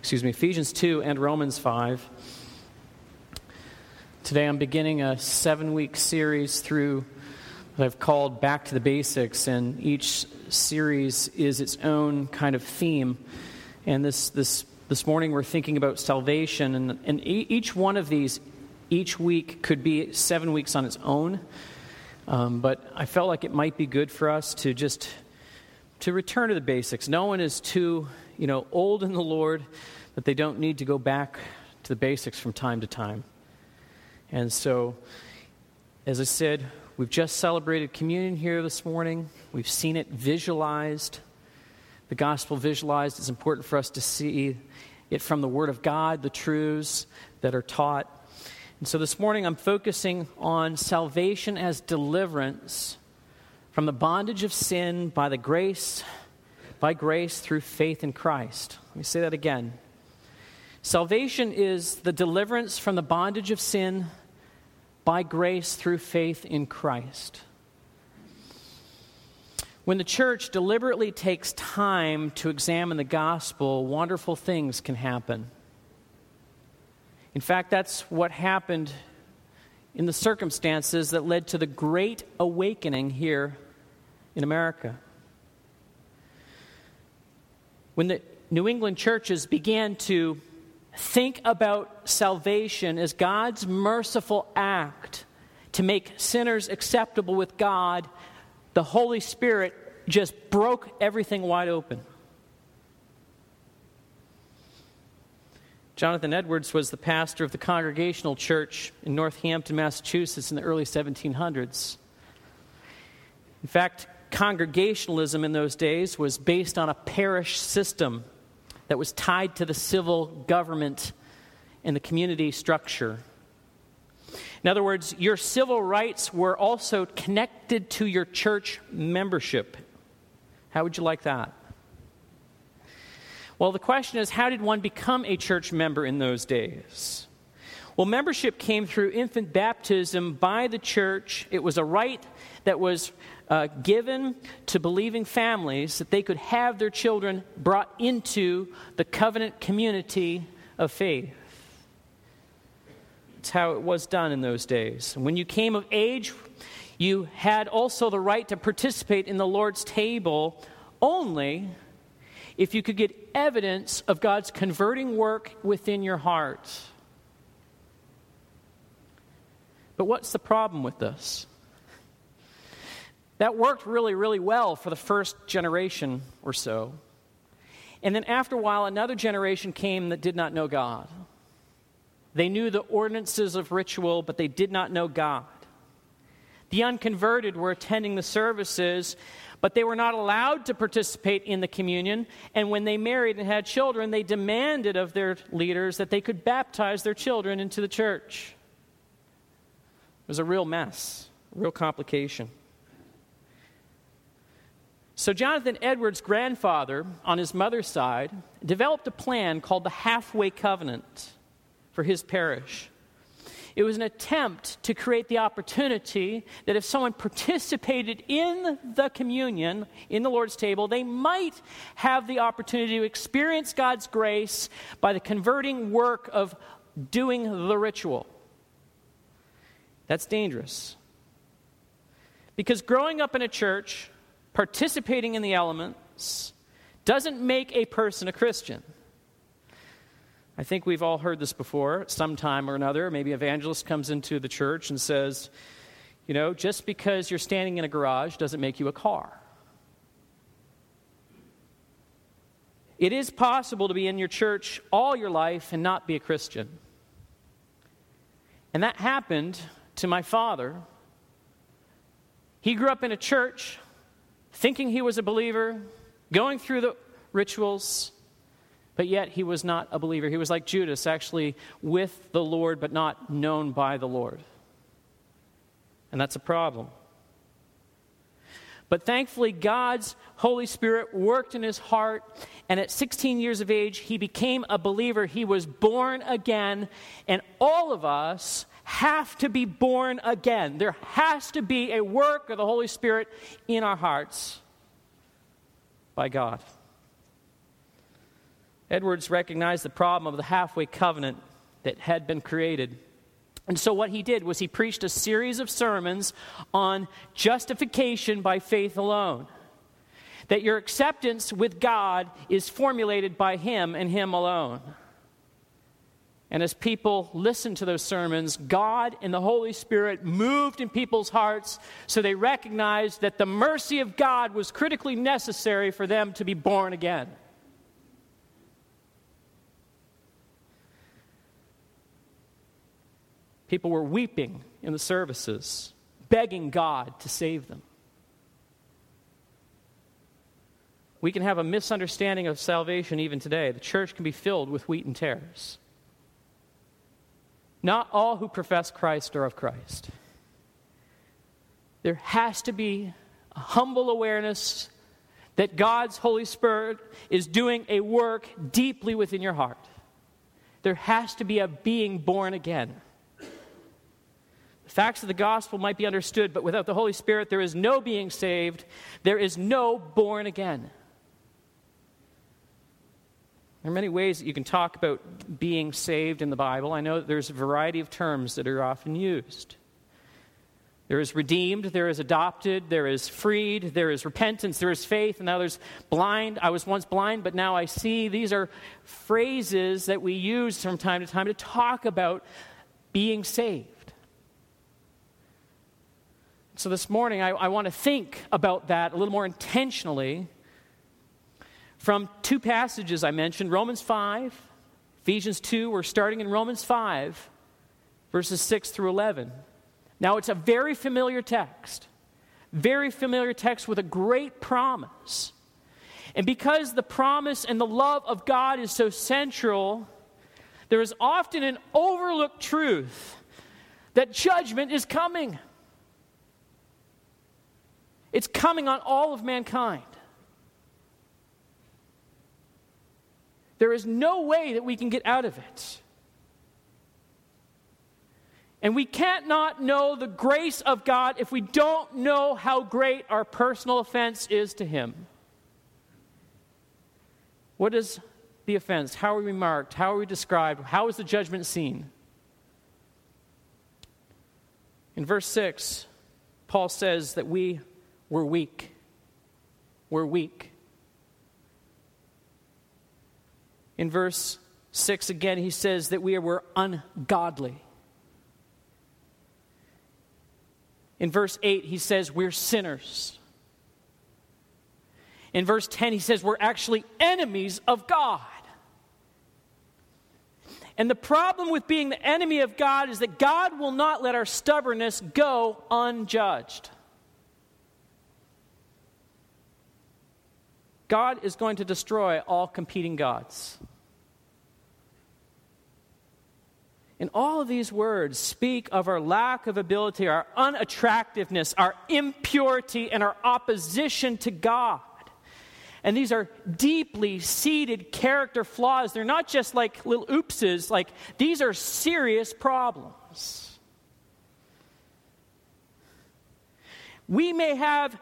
excuse me, Ephesians 2 and Romans 5. Today I'm beginning a seven week series through what I've called Back to the Basics, and each series is its own kind of theme. And this, this, this morning we're thinking about salvation, and, and each one of these, each week, could be seven weeks on its own. Um, but I felt like it might be good for us to just to return to the basics. No one is too, you know, old in the Lord that they don't need to go back to the basics from time to time. And so, as I said, we've just celebrated communion here this morning. We've seen it visualized. The gospel visualized is important for us to see it from the Word of God, the truths that are taught. And so this morning I'm focusing on salvation as deliverance from the bondage of sin by the grace by grace through faith in Christ. Let me say that again. Salvation is the deliverance from the bondage of sin by grace through faith in Christ. When the church deliberately takes time to examine the gospel, wonderful things can happen. In fact, that's what happened in the circumstances that led to the great awakening here in America. When the New England churches began to think about salvation as God's merciful act to make sinners acceptable with God, the Holy Spirit just broke everything wide open. Jonathan Edwards was the pastor of the Congregational Church in Northampton, Massachusetts in the early 1700s. In fact, Congregationalism in those days was based on a parish system that was tied to the civil government and the community structure. In other words, your civil rights were also connected to your church membership. How would you like that? Well, the question is how did one become a church member in those days? Well, membership came through infant baptism by the church. It was a right that was uh, given to believing families that they could have their children brought into the covenant community of faith. It's how it was done in those days. When you came of age, you had also the right to participate in the Lord's table only if you could get evidence of God's converting work within your heart. But what's the problem with this? That worked really, really well for the first generation or so. And then after a while, another generation came that did not know God. They knew the ordinances of ritual, but they did not know God. The unconverted were attending the services, but they were not allowed to participate in the communion. And when they married and had children, they demanded of their leaders that they could baptize their children into the church. It was a real mess, a real complication. So, Jonathan Edwards' grandfather, on his mother's side, developed a plan called the Halfway Covenant for his parish. It was an attempt to create the opportunity that if someone participated in the communion, in the Lord's table, they might have the opportunity to experience God's grace by the converting work of doing the ritual. That's dangerous. Because growing up in a church participating in the elements doesn't make a person a Christian. I think we've all heard this before, sometime or another. Maybe evangelist comes into the church and says, you know, just because you're standing in a garage doesn't make you a car. It is possible to be in your church all your life and not be a Christian. And that happened to my father. He grew up in a church thinking he was a believer, going through the rituals, but yet he was not a believer. He was like Judas, actually with the Lord, but not known by the Lord. And that's a problem. But thankfully, God's Holy Spirit worked in his heart, and at 16 years of age, he became a believer. He was born again, and all of us have to be born again. There has to be a work of the Holy Spirit in our hearts by God. Edwards recognized the problem of the halfway covenant that had been created. And so, what he did was he preached a series of sermons on justification by faith alone. That your acceptance with God is formulated by Him and Him alone. And as people listened to those sermons, God and the Holy Spirit moved in people's hearts so they recognized that the mercy of God was critically necessary for them to be born again. People were weeping in the services, begging God to save them. We can have a misunderstanding of salvation even today. The church can be filled with wheat and tares. Not all who profess Christ are of Christ. There has to be a humble awareness that God's Holy Spirit is doing a work deeply within your heart. There has to be a being born again. The facts of the gospel might be understood, but without the Holy Spirit, there is no being saved. There is no born again. There are many ways that you can talk about being saved in the Bible. I know there's a variety of terms that are often used. There is redeemed, there is adopted, there is freed, there is repentance, there is faith, and now there's blind. I was once blind, but now I see. These are phrases that we use from time to time to talk about being saved. So this morning, I, I want to think about that a little more intentionally from two passages I mentioned Romans 5, Ephesians 2. We're starting in Romans 5, verses 6 through 11. Now, it's a very familiar text, very familiar text with a great promise. And because the promise and the love of God is so central, there is often an overlooked truth that judgment is coming. It's coming on all of mankind. There is no way that we can get out of it. And we can't not know the grace of God if we don't know how great our personal offense is to Him. What is the offense? How are we marked? How are we described? How is the judgment seen? In verse 6, Paul says that we we're weak. We're weak. In verse 6 again, he says that we were ungodly. In verse 8, he says we're sinners. In verse 10, he says we're actually enemies of God. And the problem with being the enemy of God is that God will not let our stubbornness go unjudged. God is going to destroy all competing gods. And all of these words speak of our lack of ability, our unattractiveness, our impurity, and our opposition to God. And these are deeply seated character flaws. They're not just like little oopses, like these are serious problems. We may have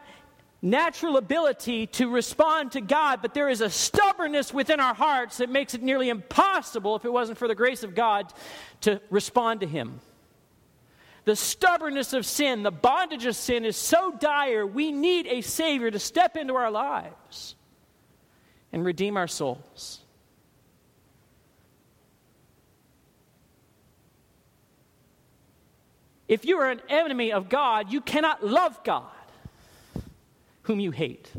natural ability to respond to God, but there is a stubbornness within our hearts that makes it nearly impossible, if it wasn't for the grace of God, to respond to Him. The stubbornness of sin, the bondage of sin is so dire, we need a Savior to step into our lives and redeem our souls. If you are an enemy of God, you cannot love God whom you hate.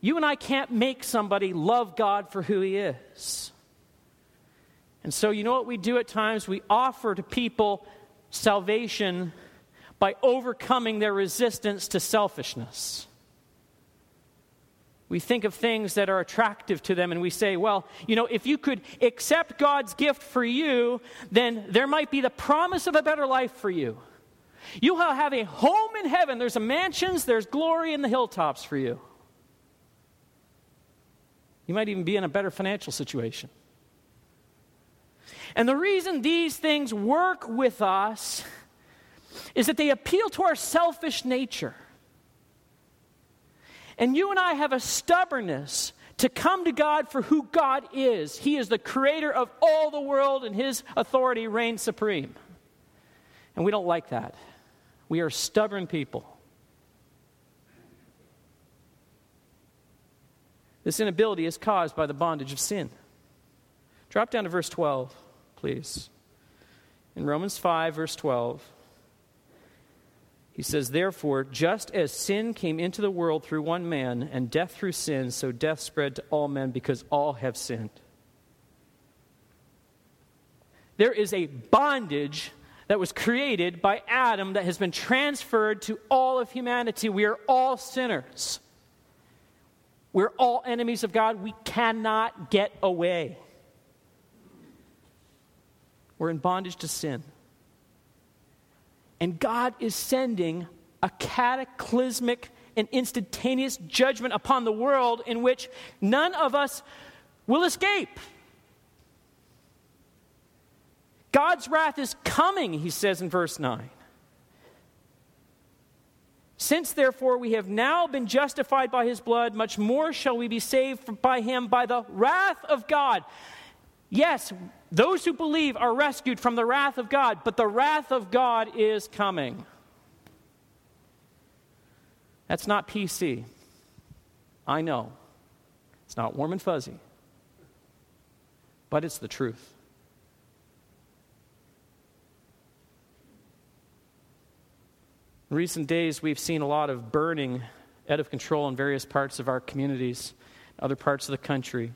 You and I can't make somebody love God for who he is. And so, you know what we do at times? We offer to people salvation by overcoming their resistance to selfishness. We think of things that are attractive to them and we say, well, you know, if you could accept God's gift for you, then there might be the promise of a better life for you. You will have a home in heaven. There's a mansions, there's glory in the hilltops for you. You might even be in a better financial situation. And the reason these things work with us is that they appeal to our selfish nature. And you and I have a stubbornness to come to God for who God is. He is the creator of all the world, and His authority reigns supreme. And we don't like that. We are stubborn people. This inability is caused by the bondage of sin. Drop down to verse 12, please. In Romans 5, verse 12, he says, Therefore, just as sin came into the world through one man, and death through sin, so death spread to all men because all have sinned. There is a bondage that was created by Adam that has been transferred to all of humanity. We are all sinners. We're all enemies of God. We cannot get away. We're in bondage to sin. And God is sending a cataclysmic and instantaneous judgment upon the world in which none of us will escape. God's wrath is coming, he says in verse 9. Since therefore we have now been justified by his blood, much more shall we be saved by him by the wrath of God. Yes, those who believe are rescued from the wrath of God, but the wrath of God is coming. That's not PC. I know. It's not warm and fuzzy. But it's the truth. In recent days, we've seen a lot of burning out of control in various parts of our communities, other parts of the country.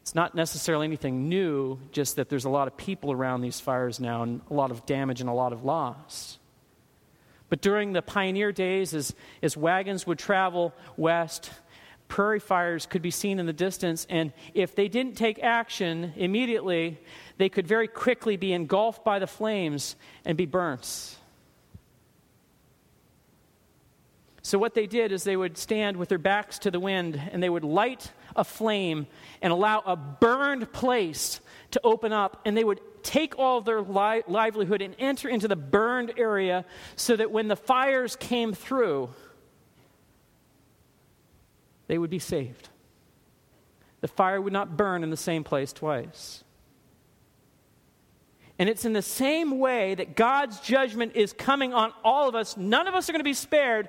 It's not necessarily anything new, just that there's a lot of people around these fires now and a lot of damage and a lot of loss. But during the pioneer days, as, as wagons would travel west, prairie fires could be seen in the distance, and if they didn't take action immediately, they could very quickly be engulfed by the flames and be burnt. So, what they did is they would stand with their backs to the wind and they would light a flame and allow a burned place to open up. And they would take all their li- livelihood and enter into the burned area so that when the fires came through, they would be saved. The fire would not burn in the same place twice. And it's in the same way that God's judgment is coming on all of us. None of us are going to be spared,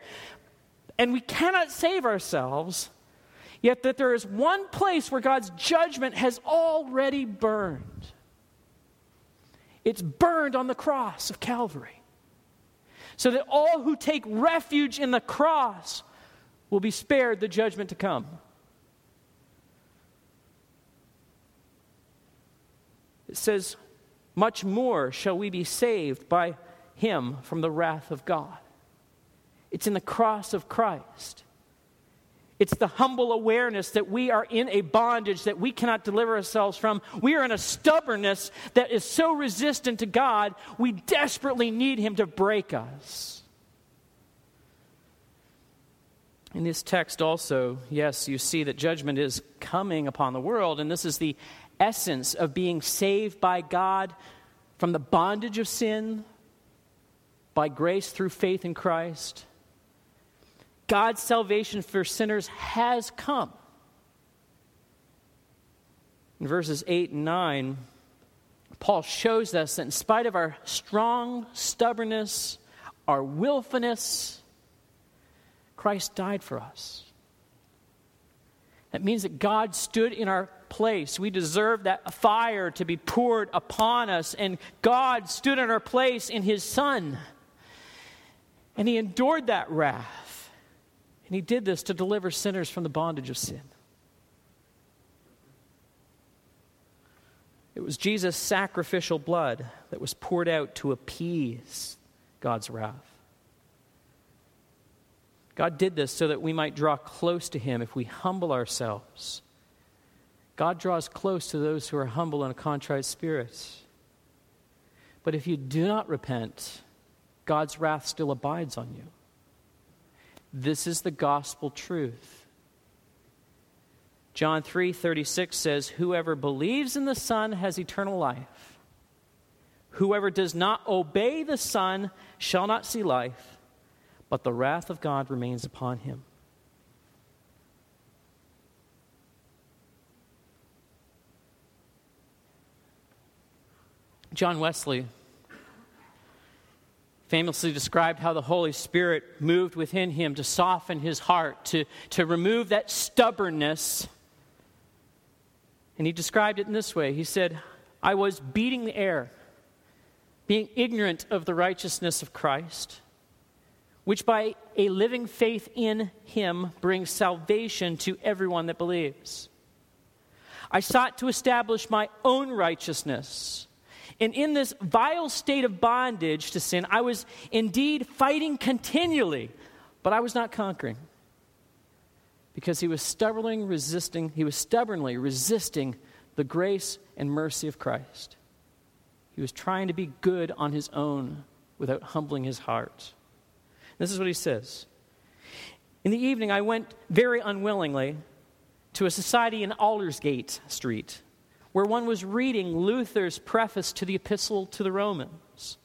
and we cannot save ourselves, yet that there is one place where God's judgment has already burned. It's burned on the cross of Calvary. So that all who take refuge in the cross will be spared the judgment to come. It says, Much more shall we be saved by him from the wrath of God. It's in the cross of Christ. It's the humble awareness that we are in a bondage that we cannot deliver ourselves from. We are in a stubbornness that is so resistant to God, we desperately need Him to break us. In this text, also, yes, you see that judgment is coming upon the world, and this is the essence of being saved by God from the bondage of sin, by grace through faith in Christ God's salvation for sinners has come. In verses 8 and 9, Paul shows us that in spite of our strong stubbornness, our willfulness, Christ died for us. That means that God stood in our place. We deserve that fire to be poured upon us, and God stood in our place in His Son. And He endured that wrath. And he did this to deliver sinners from the bondage of sin. It was Jesus' sacrificial blood that was poured out to appease God's wrath. God did this so that we might draw close to Him if we humble ourselves. God draws close to those who are humble and a contrite spirit. But if you do not repent, God's wrath still abides on you. This is the gospel truth. John 3:36 says, "Whoever believes in the Son has eternal life. Whoever does not obey the Son shall not see life, but the wrath of God remains upon him. John Wesley famously described how the Holy Spirit moved within him to soften his heart, to, to remove that stubbornness. And he described it in this way He said, I was beating the air, being ignorant of the righteousness of Christ, which by a living faith in him brings salvation to everyone that believes. I sought to establish my own righteousness and in this vile state of bondage to sin, I was indeed fighting continually, but I was not conquering. Because he was stubbornly resisting, he was stubbornly resisting the grace and mercy of Christ. He was trying to be good on his own without humbling his heart. This is what he says. In the evening, I went very unwillingly to a society in Aldersgate Street where one was reading Luther's preface to the Epistle to the Romans.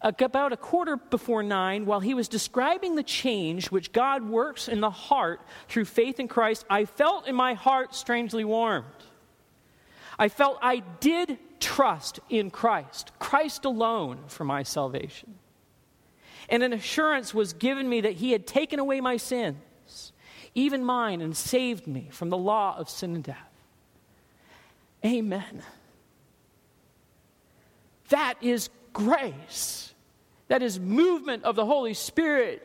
About a quarter before nine, while he was describing the change which God works in the heart through faith in Christ, I felt in my heart strangely warmed. I felt I did trust in Christ, Christ alone for my salvation. And an assurance was given me that he had taken away my sins, even mine, and saved me from the law of sin and death. Amen. That is grace. That is movement of the Holy Spirit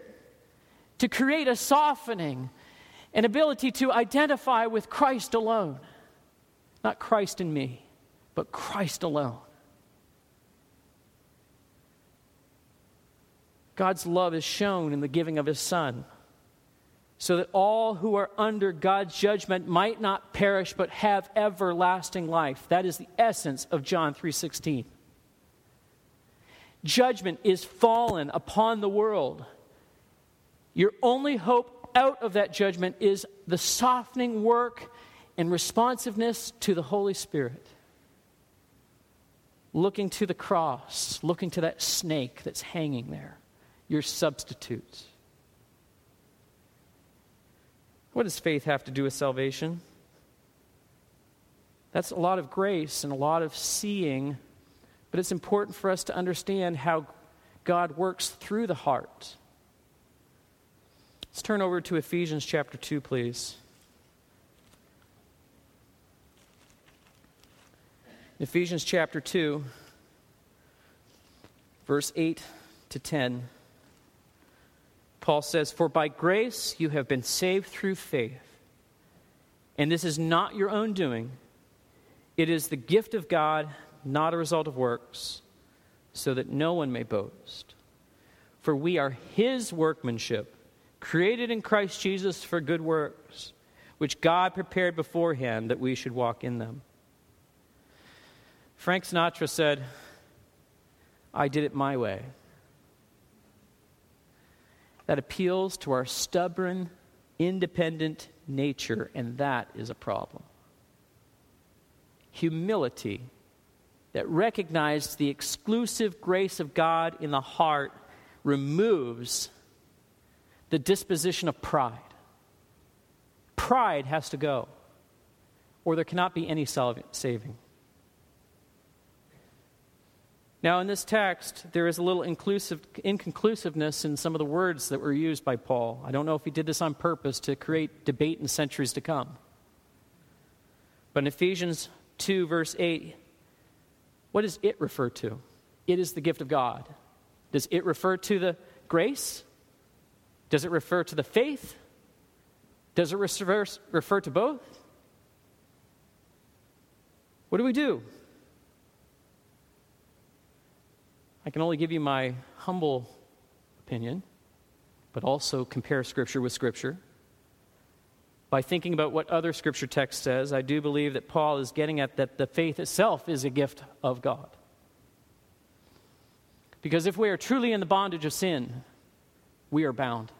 to create a softening, an ability to identify with Christ alone. Not Christ in me, but Christ alone. God's love is shown in the giving of His Son so that all who are under God's judgment might not perish but have everlasting life. That is the essence of John 3:16. Judgment is fallen upon the world. Your only hope out of that judgment is the softening work and responsiveness to the Holy Spirit. Looking to the cross, looking to that snake that's hanging there, your substitute. What does faith have to do with salvation? That's a lot of grace and a lot of seeing, but it's important for us to understand how God works through the heart. Let's turn over to Ephesians chapter 2, please. Ephesians chapter 2, verse 8 to 10. Paul says, For by grace you have been saved through faith. And this is not your own doing, it is the gift of God, not a result of works, so that no one may boast. For we are his workmanship, created in Christ Jesus for good works, which God prepared beforehand that we should walk in them. Frank Sinatra said, I did it my way that appeals to our stubborn, independent nature, and that is a problem. Humility that recognizes the exclusive grace of God in the heart removes the disposition of pride. Pride has to go, or there cannot be any saving. Now, in this text, there is a little inconclusiveness in some of the words that were used by Paul. I don't know if he did this on purpose to create debate in centuries to come. But in Ephesians 2, verse 8, what does it refer to? It is the gift of God. Does it refer to the grace? Does it refer to the faith? Does it refer, refer to both? What do we do? I can only give you my humble opinion, but also compare Scripture with Scripture. By thinking about what other Scripture text says, I do believe that Paul is getting at that the faith itself is a gift of God. Because if we are truly in the bondage of sin, we are bound.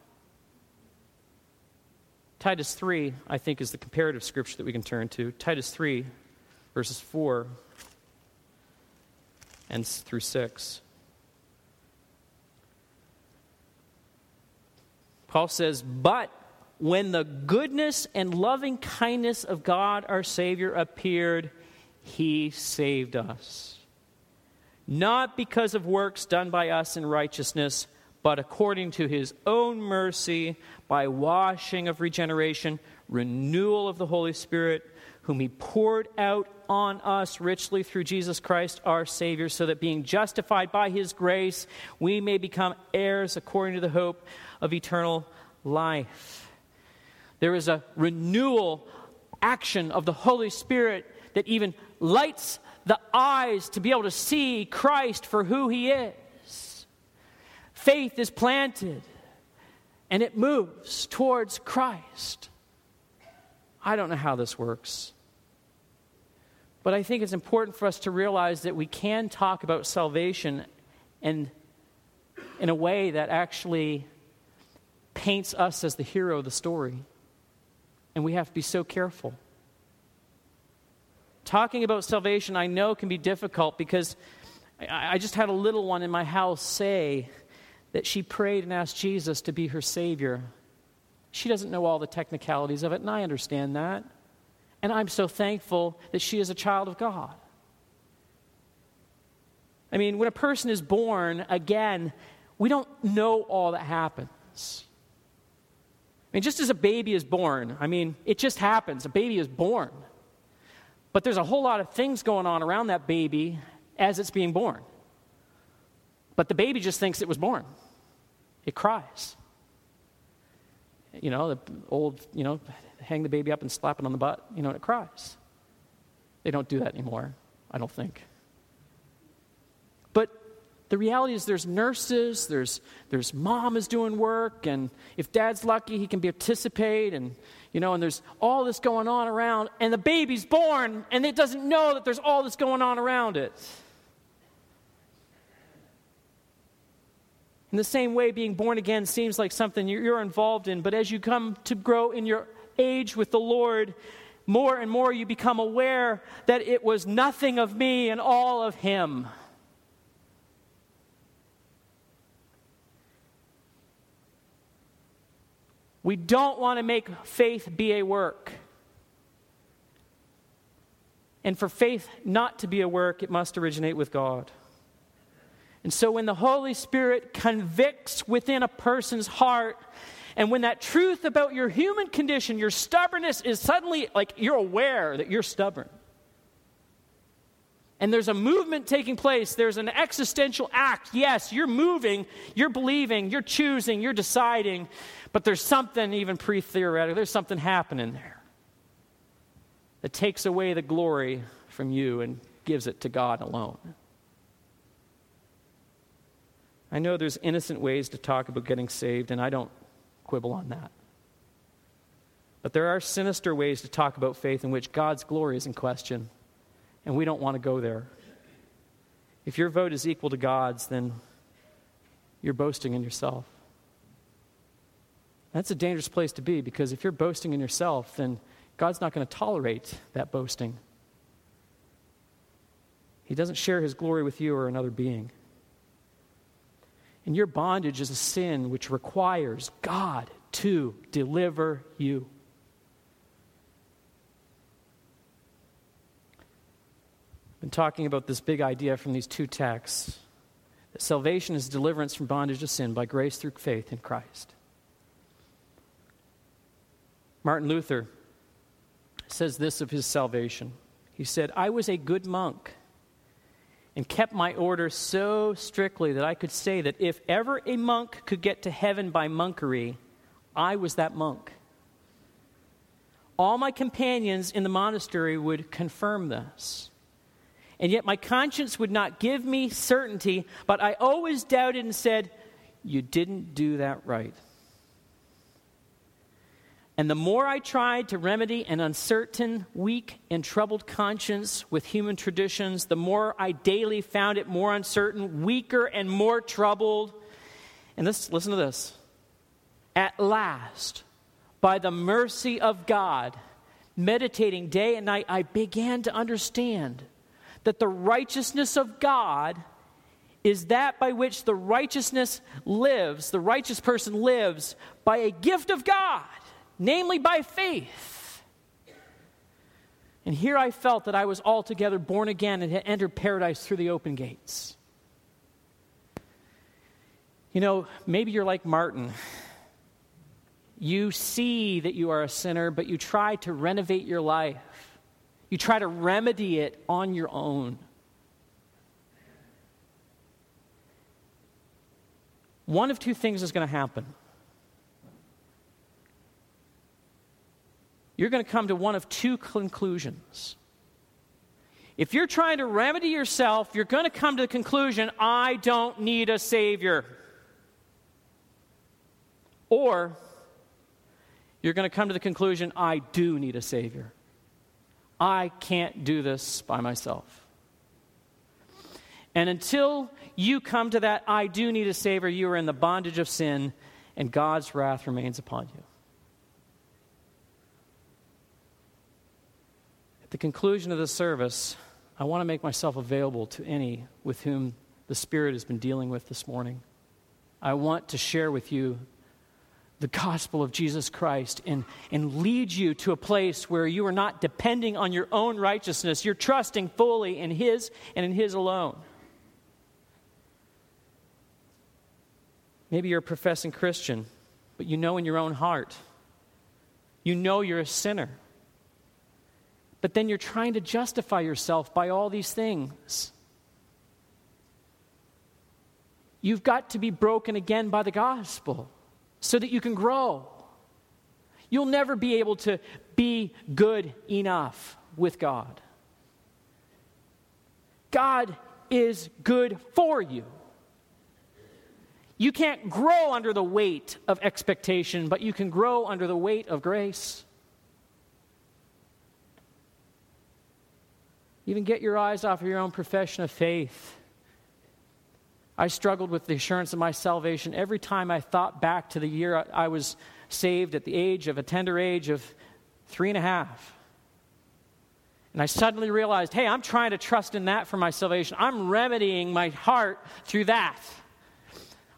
Titus 3, I think, is the comparative scripture that we can turn to. Titus 3, verses 4 and through 6. Paul says, But when the goodness and loving kindness of God our Savior appeared, he saved us. Not because of works done by us in righteousness, but according to his own mercy, by washing of regeneration, renewal of the Holy Spirit, whom he poured out on us richly through Jesus Christ our Savior, so that being justified by his grace, we may become heirs according to the hope of eternal life. There is a renewal action of the Holy Spirit that even lights the eyes to be able to see Christ for who he is. Faith is planted and it moves towards Christ. I don't know how this works. But I think it's important for us to realize that we can talk about salvation and in a way that actually paints us as the hero of the story. And we have to be so careful. Talking about salvation, I know, can be difficult because I just had a little one in my house say that she prayed and asked Jesus to be her Savior. She doesn't know all the technicalities of it, and I understand that. And I'm so thankful that she is a child of God. I mean, when a person is born, again, we don't know all that happens. I mean, just as a baby is born, I mean, it just happens. A baby is born. But there's a whole lot of things going on around that baby as it's being born. But the baby just thinks it was born. It cries you know, the old, you know, hang the baby up and slap it on the butt, you know, and it cries. They don't do that anymore, I don't think. But the reality is there's nurses, there's, there's mom is doing work, and if dad's lucky, he can participate, and, you know, and there's all this going on around, and the baby's born, and it doesn't know that there's all this going on around it. In the same way, being born again seems like something you're involved in, but as you come to grow in your age with the Lord, more and more you become aware that it was nothing of me and all of Him. We don't want to make faith be a work. And for faith not to be a work, it must originate with God. And so when the Holy Spirit convicts within a person's heart, and when that truth about your human condition, your stubbornness is suddenly like you're aware that you're stubborn. And there's a movement taking place. There's an existential act. Yes, you're moving, you're believing, you're choosing, you're deciding, but there's something even pre theoretical, there's something happening there that takes away the glory from you and gives it to God alone. I know there's innocent ways to talk about getting saved, and I don't quibble on that. But there are sinister ways to talk about faith in which God's glory is in question, and we don't want to go there. If your vote is equal to God's, then you're boasting in yourself. That's a dangerous place to be because if you're boasting in yourself, then God's not going to tolerate that boasting. He doesn't share his glory with you or another being. And your bondage is a sin which requires God to deliver you. I've been talking about this big idea from these two texts that salvation is deliverance from bondage to sin by grace through faith in Christ. Martin Luther says this of his salvation. He said, I was a good monk and kept my order so strictly that I could say that if ever a monk could get to heaven by monkery, I was that monk. All my companions in the monastery would confirm this. And yet my conscience would not give me certainty, but I always doubted and said, You didn't do that right. And the more I tried to remedy an uncertain, weak, and troubled conscience with human traditions, the more I daily found it more uncertain, weaker, and more troubled. And this, listen to this. At last, by the mercy of God, meditating day and night, I began to understand that the righteousness of God is that by which the righteousness lives, the righteous person lives by a gift of God, namely by faith. And here I felt that I was altogether born again and had entered paradise through the open gates. You know, maybe you're like Martin. You see that you are a sinner, but you try to renovate your life. You try to remedy it on your own. One of two things is going to happen. You're going to come to one of two conclusions. If you're trying to remedy yourself, you're going to come to the conclusion, I don't need a Savior. Or you're going to come to the conclusion, I do need a Savior. I can't do this by myself. And until you come to that, I do need a Savior, you are in the bondage of sin, and God's wrath remains upon you. The conclusion of the service, I want to make myself available to any with whom the Spirit has been dealing with this morning. I want to share with you the gospel of Jesus Christ and, and lead you to a place where you are not depending on your own righteousness. You're trusting fully in His and in His alone. Maybe you're a professing Christian, but you know in your own heart, you know you're a sinner. But then you're trying to justify yourself by all these things. You've got to be broken again by the gospel so that you can grow. You'll never be able to be good enough with God. God is good for you. You can't grow under the weight of expectation, but you can grow under the weight of grace. Even get your eyes off of your own profession of faith I struggled with the assurance of my salvation every time I thought back to the year I was saved at the age of a tender age of three and a half. And I suddenly realized, hey, I'm trying to trust in that for my salvation. I'm remedying my heart through that.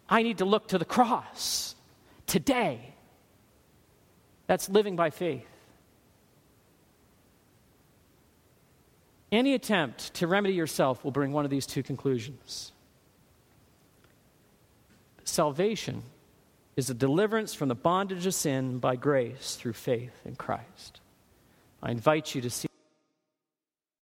I need to look to the cross today. That's living by faith. Any attempt to remedy yourself will bring one of these two conclusions salvation is a deliverance from the bondage of sin by grace through faith in Christ. I invite you to see.